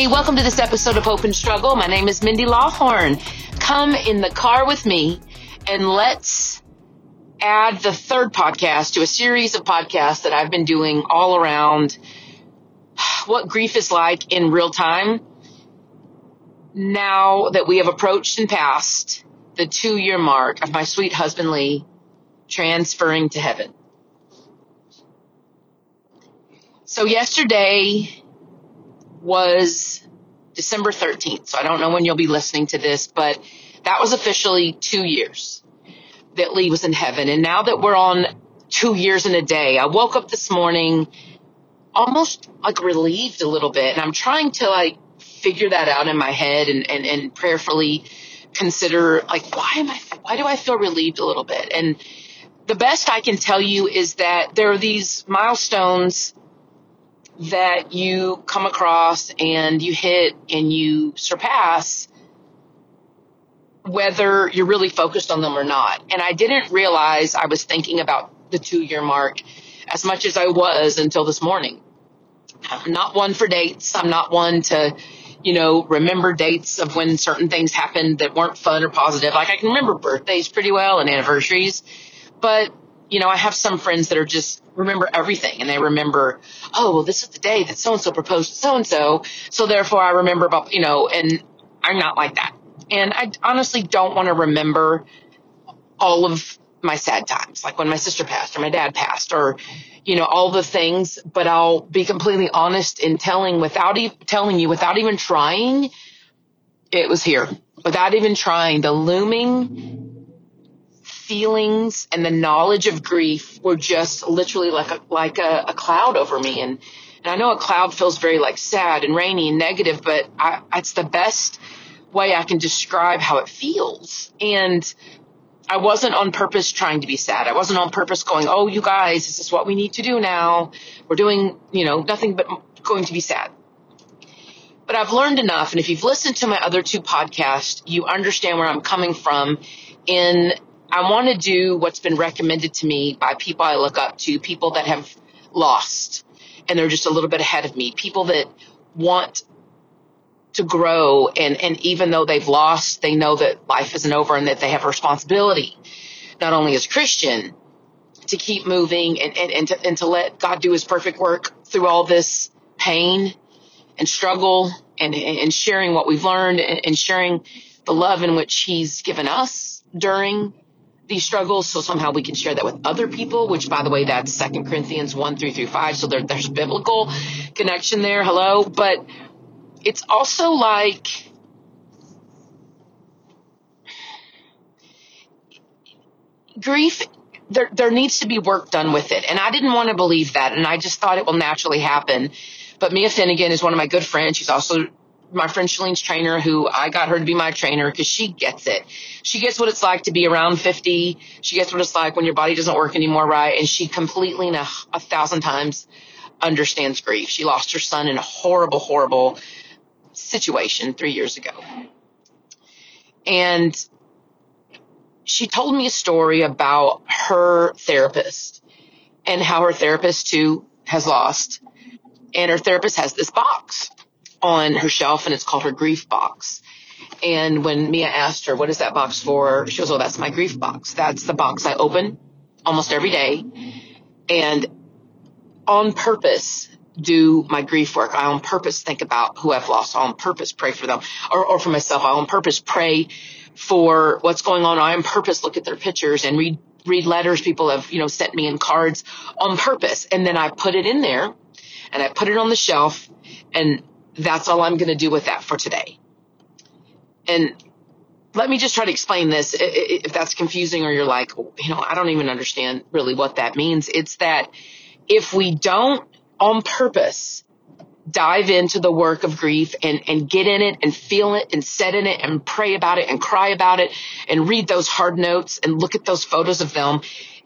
Hey, welcome to this episode of Hope and Struggle. My name is Mindy Lawhorn. Come in the car with me and let's add the third podcast to a series of podcasts that I've been doing all around what grief is like in real time. Now that we have approached and passed the two year mark of my sweet husband Lee transferring to heaven. So yesterday was December 13th. So I don't know when you'll be listening to this, but that was officially two years that Lee was in heaven. And now that we're on two years in a day, I woke up this morning almost like relieved a little bit. And I'm trying to like figure that out in my head and, and, and prayerfully consider like, why am I, why do I feel relieved a little bit? And the best I can tell you is that there are these milestones that you come across and you hit and you surpass whether you're really focused on them or not. And I didn't realize I was thinking about the two year mark as much as I was until this morning. I'm not one for dates. I'm not one to, you know, remember dates of when certain things happened that weren't fun or positive. Like I can remember birthdays pretty well and anniversaries, but you know, I have some friends that are just remember everything and they remember, oh, well, this is the day that so and so proposed to so and so. So therefore I remember about, you know, and I'm not like that. And I honestly don't want to remember all of my sad times, like when my sister passed or my dad passed or, you know, all the things, but I'll be completely honest in telling without e- telling you without even trying. It was here without even trying the looming feelings and the knowledge of grief were just literally like a like a, a cloud over me and and I know a cloud feels very like sad and rainy and negative, but I, it's the best way I can describe how it feels. And I wasn't on purpose trying to be sad. I wasn't on purpose going, oh, you guys, this is what we need to do now. We're doing, you know, nothing but going to be sad. But I've learned enough. And if you've listened to my other two podcasts, you understand where I'm coming from in I want to do what's been recommended to me by people I look up to, people that have lost and they're just a little bit ahead of me, people that want to grow and, and even though they've lost, they know that life isn't over and that they have a responsibility, not only as Christian, to keep moving and, and, and, to, and to let God do his perfect work through all this pain and struggle and, and sharing what we've learned and sharing the love in which he's given us during these struggles so somehow we can share that with other people which by the way that's second corinthians 1 3 through 5 so there, there's biblical connection there hello? But it's also like grief there, there needs to be work done with it and i didn't want to believe that and i just thought it will naturally happen. But mia finnegan is one of my good friends. She's also my friend Shalene's trainer, who I got her to be my trainer because she gets it. She gets what it's like to be around 50. She gets what it's like when your body doesn't work anymore, right? And she completely and a, a thousand times understands grief. She lost her son in a horrible, horrible situation three years ago. And she told me a story about her therapist and how her therapist too has lost. And her therapist has this box on her shelf and it's called her grief box. And when Mia asked her, what is that box for? She goes, oh, that's my grief box. That's the box I open almost every day. And on purpose, do my grief work. I on purpose think about who I've lost. I on purpose pray for them or, or for myself. I on purpose pray for what's going on. I on purpose look at their pictures and read, read letters people have, you know, sent me in cards on purpose. And then I put it in there and I put it on the shelf and that's all I'm going to do with that for today. And let me just try to explain this if that's confusing or you're like, you know, I don't even understand really what that means. It's that if we don't on purpose dive into the work of grief and, and get in it and feel it and sit in it and pray about it and cry about it and read those hard notes and look at those photos of them,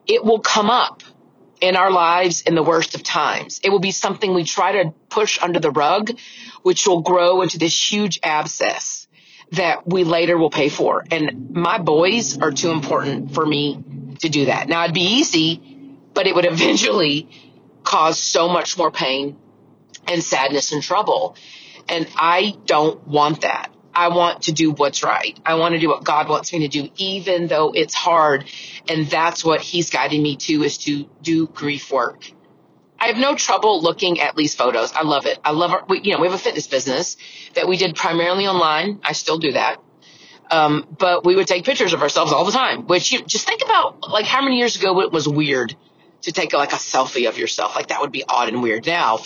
it will come up in our lives in the worst of times. It will be something we try to push under the rug, which will grow into this huge abscess that we later will pay for. And my boys are too important for me to do that. Now it'd be easy, but it would eventually cause so much more pain and sadness and trouble. And I don't want that. I want to do what's right. I want to do what God wants me to do, even though it's hard. And that's what He's guiding me to is to do grief work. I have no trouble looking at Lee's photos. I love it. I love our, we, you know, we have a fitness business that we did primarily online. I still do that. Um, but we would take pictures of ourselves all the time, which you just think about like how many years ago it was weird to take like a selfie of yourself. Like that would be odd and weird. Now,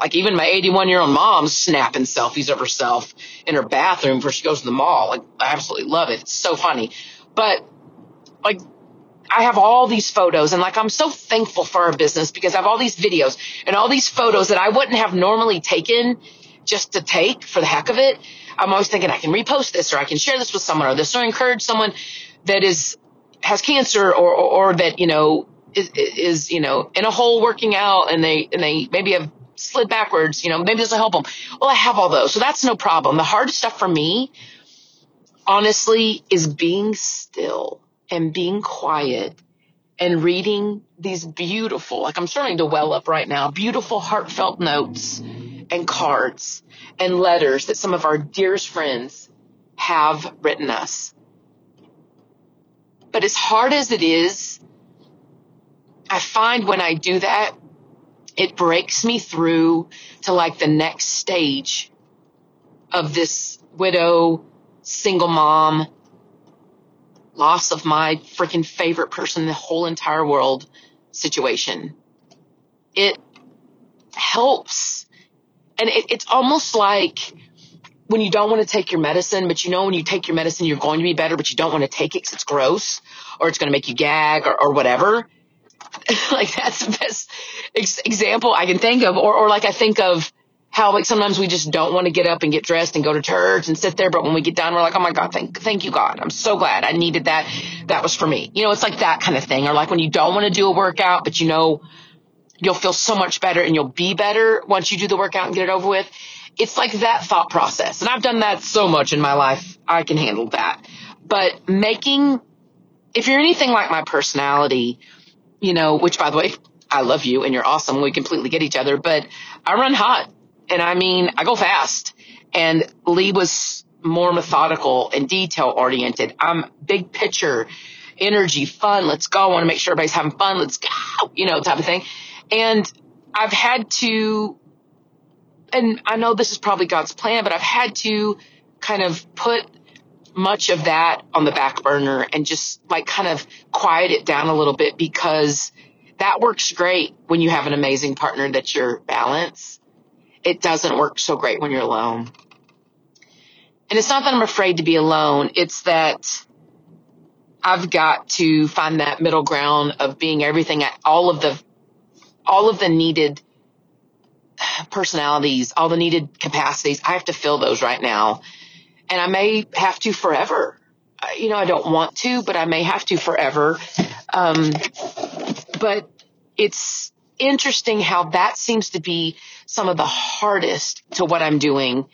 like even my 81 year old mom's snapping selfies of herself in her bathroom before she goes to the mall. Like I absolutely love it. It's so funny. But like I have all these photos and like I'm so thankful for our business because I have all these videos and all these photos that I wouldn't have normally taken just to take for the heck of it. I'm always thinking I can repost this or I can share this with someone or this or encourage someone that is has cancer or, or, or that you know is, is you know in a hole working out and they and they maybe have slid backwards, you know, maybe this will help them. Well, I have all those. So that's no problem. The hardest stuff for me, honestly, is being still and being quiet and reading these beautiful, like I'm starting to well up right now, beautiful heartfelt notes and cards and letters that some of our dearest friends have written us. But as hard as it is, I find when I do that, it breaks me through to like the next stage of this widow, single mom, loss of my freaking favorite person in the whole entire world situation. It helps. And it, it's almost like when you don't want to take your medicine, but you know when you take your medicine, you're going to be better, but you don't want to take it because it's gross or it's going to make you gag or, or whatever. like that's the best ex- example I can think of. Or, or like I think of how like sometimes we just don't want to get up and get dressed and go to church and sit there. But when we get done, we're like, oh my God, thank, thank you, God. I'm so glad I needed that. That was for me. You know, it's like that kind of thing. Or like when you don't want to do a workout, but you know, you'll feel so much better and you'll be better once you do the workout and get it over with. It's like that thought process. And I've done that so much in my life. I can handle that. But making, if you're anything like my personality, you know, which by the way, I love you and you're awesome. We completely get each other, but I run hot and I mean, I go fast and Lee was more methodical and detail oriented. I'm big picture, energy, fun. Let's go. I want to make sure everybody's having fun. Let's go, you know, type of thing. And I've had to, and I know this is probably God's plan, but I've had to kind of put much of that on the back burner and just like kind of quiet it down a little bit because that works great when you have an amazing partner that's your balance. It doesn't work so great when you're alone. And it's not that I'm afraid to be alone. It's that I've got to find that middle ground of being everything at all of the, all of the needed personalities, all the needed capacities. I have to fill those right now and I may have to forever. You know, I don't want to, but I may have to forever. Um, but it's interesting how that seems to be some of the hardest to what I'm doing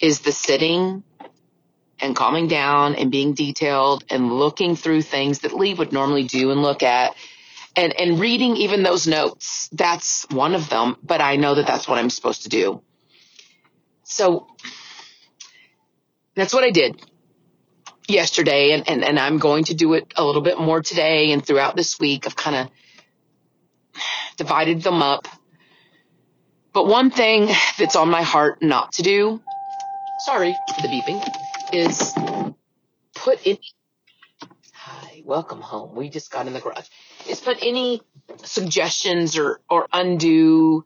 is the sitting and calming down and being detailed and looking through things that Lee would normally do and look at and, and reading even those notes. That's one of them, but I know that that's what I'm supposed to do. So that's what I did yesterday. And, and, and I'm going to do it a little bit more today and throughout this week. I've kind of divided them up. But one thing that's on my heart not to do, sorry for the beeping, is put in. Hi, welcome home. We just got in the garage. Is put any suggestions or, or undue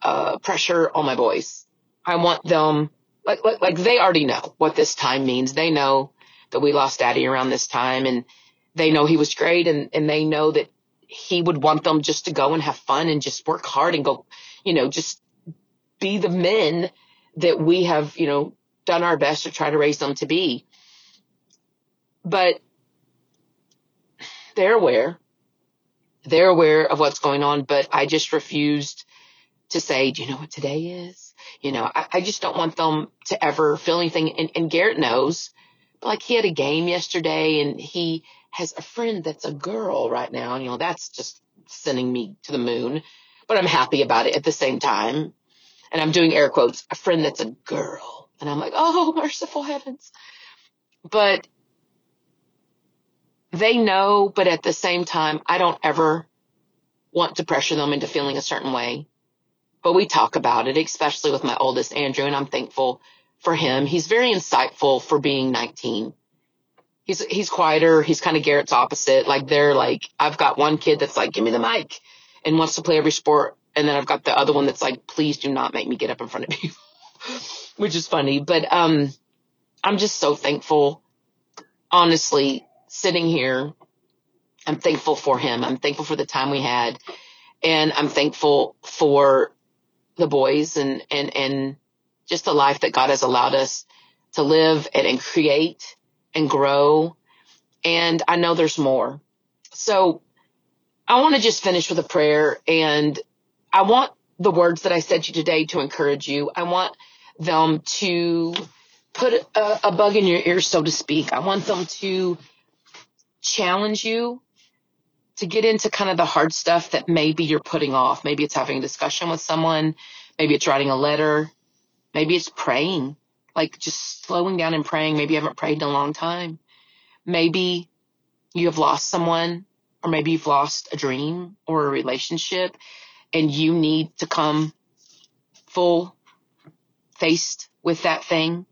uh, pressure on my boys. I want them like, like, like they already know what this time means. They know that we lost daddy around this time and they know he was great and, and they know that he would want them just to go and have fun and just work hard and go, you know, just be the men that we have, you know, done our best to try to raise them to be. But they're aware. They're aware of what's going on, but I just refused to say, do you know what today is? You know, I, I just don't want them to ever feel anything. And, and Garrett knows, but like he had a game yesterday and he has a friend that's a girl right now. And, you know, that's just sending me to the moon, but I'm happy about it at the same time. and I'm doing air quotes, a friend that's a girl. And I'm like, oh, merciful heavens. But they know, but at the same time, I don't ever want to pressure them into feeling a certain way. But we talk about it, especially with my oldest Andrew, and I'm thankful for him. He's very insightful for being 19. He's he's quieter. He's kind of Garrett's opposite. Like they're like I've got one kid that's like, give me the mic and wants to play every sport, and then I've got the other one that's like, please do not make me get up in front of people, which is funny. But um, I'm just so thankful, honestly, sitting here. I'm thankful for him. I'm thankful for the time we had, and I'm thankful for the boys and and and just the life that God has allowed us to live and, and create and grow. And I know there's more. So I want to just finish with a prayer and I want the words that I said to you today to encourage you. I want them to put a, a bug in your ear, so to speak. I want them to challenge you to get into kind of the hard stuff that maybe you're putting off. Maybe it's having a discussion with someone. Maybe it's writing a letter. Maybe it's praying, like just slowing down and praying. Maybe you haven't prayed in a long time. Maybe you have lost someone, or maybe you've lost a dream or a relationship, and you need to come full faced with that thing.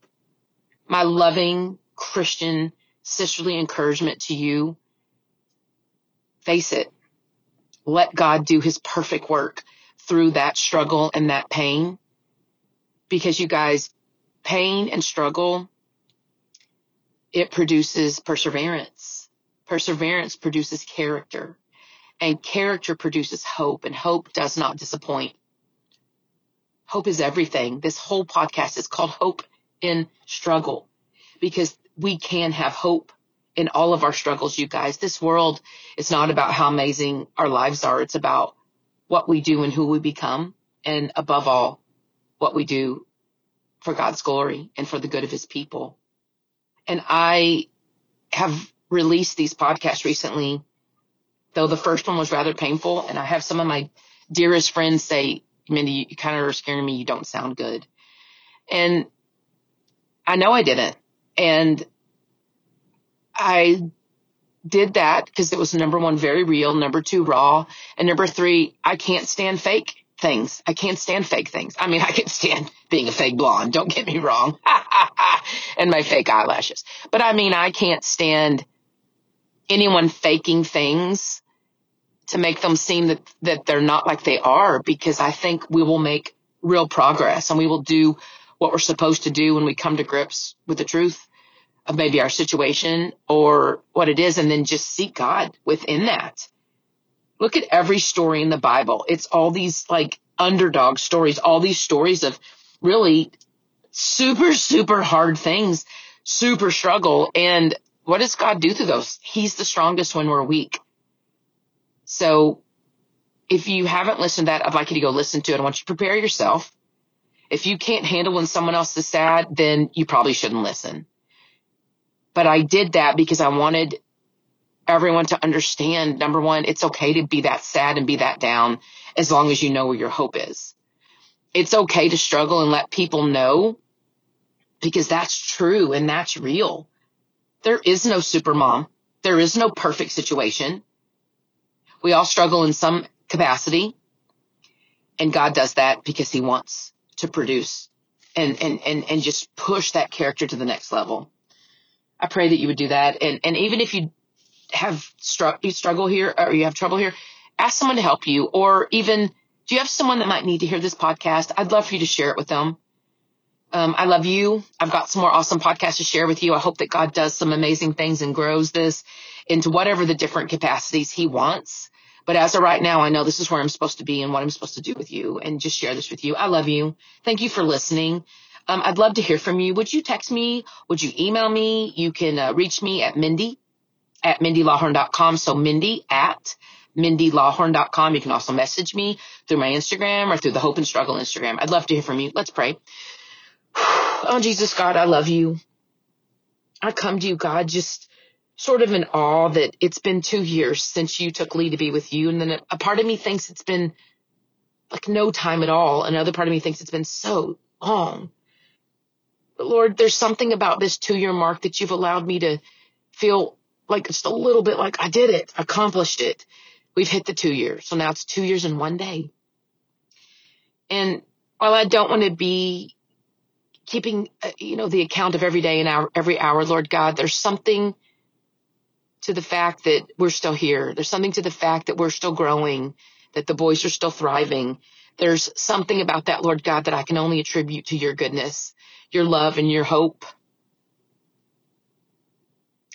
My loving Christian sisterly encouragement to you face it. Let God do his perfect work through that struggle and that pain because you guys, pain and struggle, it produces perseverance. Perseverance produces character and character produces hope and hope does not disappoint. Hope is everything. This whole podcast is called Hope in Struggle because we can have hope in all of our struggles, you guys. This world is not about how amazing our lives are. It's about what we do and who we become. And above all, what we do for God's glory and for the good of his people. And I have released these podcasts recently, though the first one was rather painful. And I have some of my dearest friends say, Mindy, you kind of are scaring me. You don't sound good. And I know I didn't. And I did that because it was number one, very real. Number two, raw. And number three, I can't stand fake things. I can't stand fake things. I mean, I can stand being a fake blonde. Don't get me wrong. and my fake eyelashes. But I mean, I can't stand anyone faking things to make them seem that, that they're not like they are because I think we will make real progress and we will do what we're supposed to do when we come to grips with the truth maybe our situation or what it is and then just seek God within that look at every story in the Bible. It's all these like underdog stories, all these stories of really super, super hard things, super struggle. And what does God do through those? He's the strongest when we're weak. So if you haven't listened to that, I'd like you to go listen to it. I want you to prepare yourself. If you can't handle when someone else is sad, then you probably shouldn't listen. But I did that because I wanted everyone to understand number one, it's okay to be that sad and be that down as long as you know where your hope is. It's okay to struggle and let people know because that's true and that's real. There is no super mom. There is no perfect situation. We all struggle in some capacity and God does that because he wants to produce and, and, and, and just push that character to the next level. I pray that you would do that. And, and even if you have you struggle here or you have trouble here, ask someone to help you. Or even, do you have someone that might need to hear this podcast? I'd love for you to share it with them. Um, I love you. I've got some more awesome podcasts to share with you. I hope that God does some amazing things and grows this into whatever the different capacities He wants. But as of right now, I know this is where I'm supposed to be and what I'm supposed to do with you and just share this with you. I love you. Thank you for listening. Um, I'd love to hear from you. Would you text me? Would you email me? You can uh, reach me at Mindy at mindylawhorn.com. So Mindy at mindylawhorn.com. You can also message me through my Instagram or through the Hope and Struggle Instagram. I'd love to hear from you. Let's pray. Oh, Jesus, God, I love you. I come to you, God, just sort of in awe that it's been two years since you took Lee to be with you. And then a part of me thinks it's been like no time at all. Another part of me thinks it's been so long. Lord, there's something about this two year mark that you've allowed me to feel like just a little bit like I did it, accomplished it. We've hit the two years. So now it's two years in one day. And while I don't want to be keeping, uh, you know, the account of every day and hour, every hour, Lord God, there's something to the fact that we're still here. There's something to the fact that we're still growing, that the boys are still thriving. There's something about that, Lord God, that I can only attribute to your goodness, your love and your hope.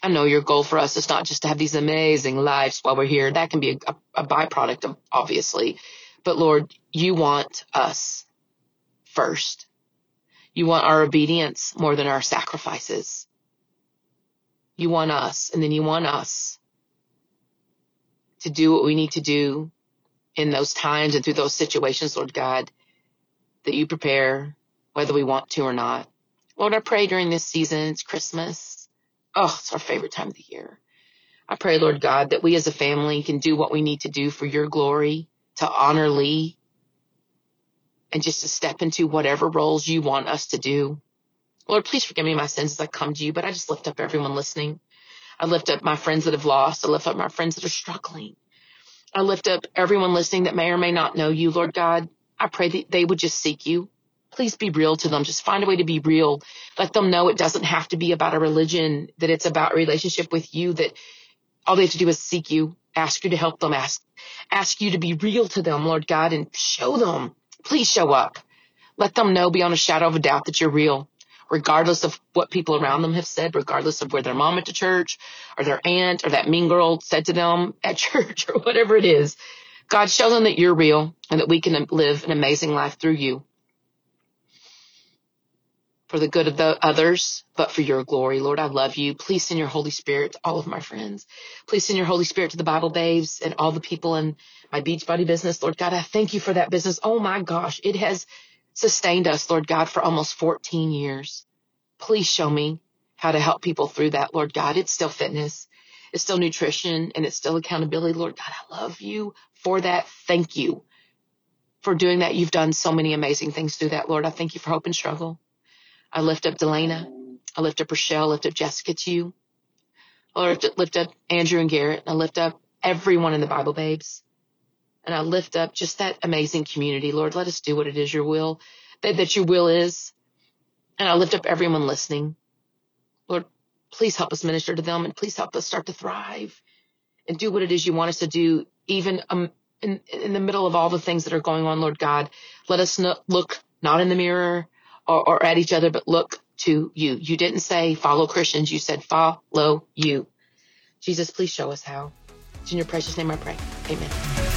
I know your goal for us is not just to have these amazing lives while we're here. That can be a, a byproduct of obviously, but Lord, you want us first. You want our obedience more than our sacrifices. You want us, and then you want us to do what we need to do in those times and through those situations, Lord God, that you prepare, whether we want to or not. Lord, I pray during this season, it's Christmas. Oh, it's our favorite time of the year. I pray, Lord God, that we as a family can do what we need to do for your glory, to honor Lee, and just to step into whatever roles you want us to do. Lord, please forgive me my sins as I come to you, but I just lift up everyone listening. I lift up my friends that have lost. I lift up my friends that are struggling. I lift up everyone listening that may or may not know you, Lord God. I pray that they would just seek you. Please be real to them. Just find a way to be real. Let them know it doesn't have to be about a religion, that it's about relationship with you, that all they have to do is seek you, ask you to help them, ask, ask you to be real to them, Lord God, and show them. Please show up. Let them know beyond a shadow of a doubt that you're real regardless of what people around them have said, regardless of where their mom went to church or their aunt or that mean girl said to them at church or whatever it is. God, show them that you're real and that we can live an amazing life through you for the good of the others, but for your glory. Lord, I love you. Please send your Holy Spirit to all of my friends. Please send your Holy Spirit to the Bible babes and all the people in my beach Beachbody business. Lord God, I thank you for that business. Oh my gosh, it has sustained us, Lord God, for almost 14 years. Please show me how to help people through that, Lord God. It's still fitness. It's still nutrition and it's still accountability. Lord God, I love you for that. Thank you for doing that. You've done so many amazing things through that, Lord. I thank you for hope and struggle. I lift up Delana. I lift up Rochelle. I lift up Jessica to you. I lift, lift up Andrew and Garrett. I lift up everyone in the Bible babes. And I lift up just that amazing community. Lord, let us do what it is your will, that, that your will is. And I lift up everyone listening. Lord, please help us minister to them and please help us start to thrive and do what it is you want us to do, even um, in, in the middle of all the things that are going on, Lord God. Let us not look not in the mirror or, or at each other, but look to you. You didn't say follow Christians. You said follow you. Jesus, please show us how. It's in your precious name I pray. Amen.